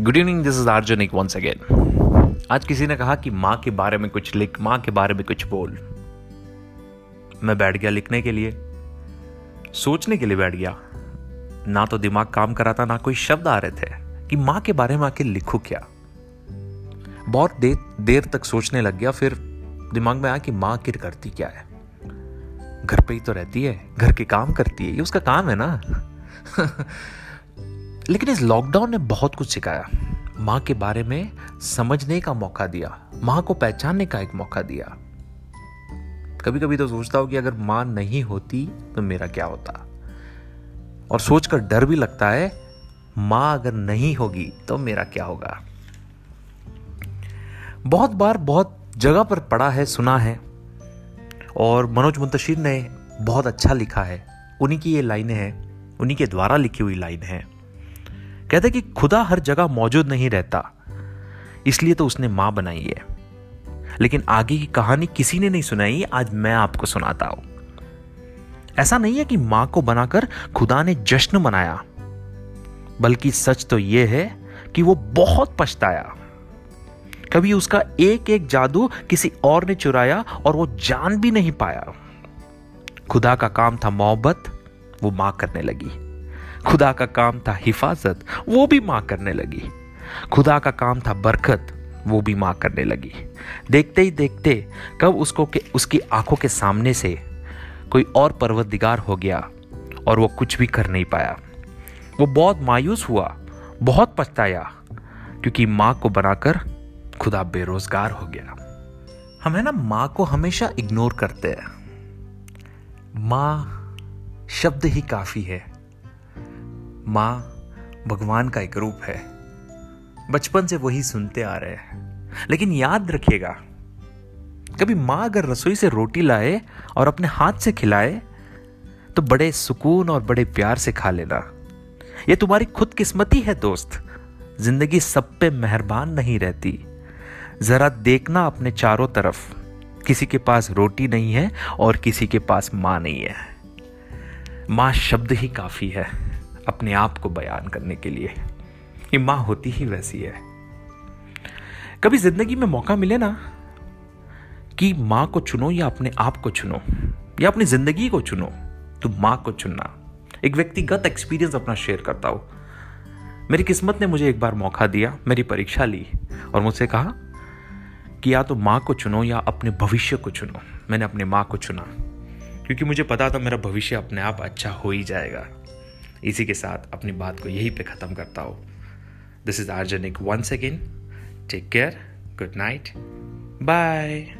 Good evening this is organic once again आज किसी ने कहा कि माँ के बारे में कुछ लिख, माँ के बारे में कुछ बोल। मैं बैठ गया लिखने के लिए। सोचने के लिए बैठ गया। ना तो दिमाग काम करा था, ना कोई शब्द आ रहे थे कि माँ के बारे में आके लिखू क्या। बहुत देर देर तक सोचने लग गया, फिर दिमाग में आया कि माँ आखिर करती क्या है। घर पे ही तो रहती है, घर के काम करती है, ये उसका काम है ना। लेकिन इस लॉकडाउन ने बहुत कुछ सिखाया। माँ के बारे में समझने का मौका दिया। माँ को पहचानने का एक मौका दिया। कभी कभी तो सोचता हूँ कि अगर माँ नहीं होती तो मेरा क्या होता? और सोचकर डर भी लगता है, माँ अगर नहीं होगी तो मेरा क्या होगा? बहुत बार बहुत जगह पर पढ़ा है, सुना है, और मनोज मुंतशिर ने बहुत अच्छा लिखा है। उन्हीं की ये लाइनें हैं, उन्हीं के द्वारा लिखी हुई लाइन है। कहते कि खुदा हर जगह मौजूद नहीं रहता, इसलिए तो उसने माँ बनाई है। लेकिन आगे की कहानी किसी ने नहीं सुनाई, आज मैं आपको सुनाता हूँ। ऐसा नहीं है कि माँ को बनाकर खुदा ने जश्न मनाया, बल्कि सच तो यह है कि वो बहुत पछताया। कभी उसका एक एक जादू किसी और ने चुराया और वो जान भी नहीं पाया। खुदा का काम था मोहब्बत, वो माँ करने लगी। खुदा का काम था हिफाजत, वो भी माँ करने लगी। खुदा का काम था बरकत, वो भी माँ करने लगी। देखते ही देखते कब उसको के, उसकी आँखों के सामने से कोई और पर्वतदिगार हो गया और वो कुछ भी कर नहीं पाया। वो बहुत मायूस हुआ, बहुत पछताया, क्योंकि माँ को बनाकर खुदा बेरोजगार हो गया। हम है ना, माँ को हमेशा इग्नोर करते हैं। माँ शब्द ही काफ़ी है। माँ भगवान का एक रूप है। बचपन से वही सुनते आ रहे हैं। लेकिन याद रखिएगा, कभी माँ अगर रसोई से रोटी लाए और अपने हाथ से खिलाए तो बड़े सुकून और बड़े प्यार से खा लेना। यह तुम्हारी खुद किस्मती है दोस्त। ज़िंदगी सब पे मेहरबान नहीं रहती। जरा देखना अपने चारों तरफ़। किसी के पास रोटी नहीं है और किसी के पास माँ नहीं है। माँ शब्द ही काफ़ी है। अपने आप को बयान करने के लिए। ये माँ होती ही वैसी है। कभी ज़िंदगी में मौका मिले ना कि माँ को चुनो या अपने आप को चुनो, या अपनी ज़िंदगी को चुनो तो माँ को चुनना। एक व्यक्तिगत एक्सपीरियंस अपना शेयर करता हूँ। मेरी किस्मत ने मुझे एक बार मौका दिया, मेरी परीक्षा ली और मुझसे कहा कि या तो माँ को चुनो या अपने भविष्य को चुनो। मैंने अपने माँ को चुना, क्योंकि मुझे पता था मेरा भविष्य अपने आप अच्छा हो ही जाएगा। इसी के साथ अपनी बात को यहीं पे ख़त्म करता हो। This is organic once again take care good night bye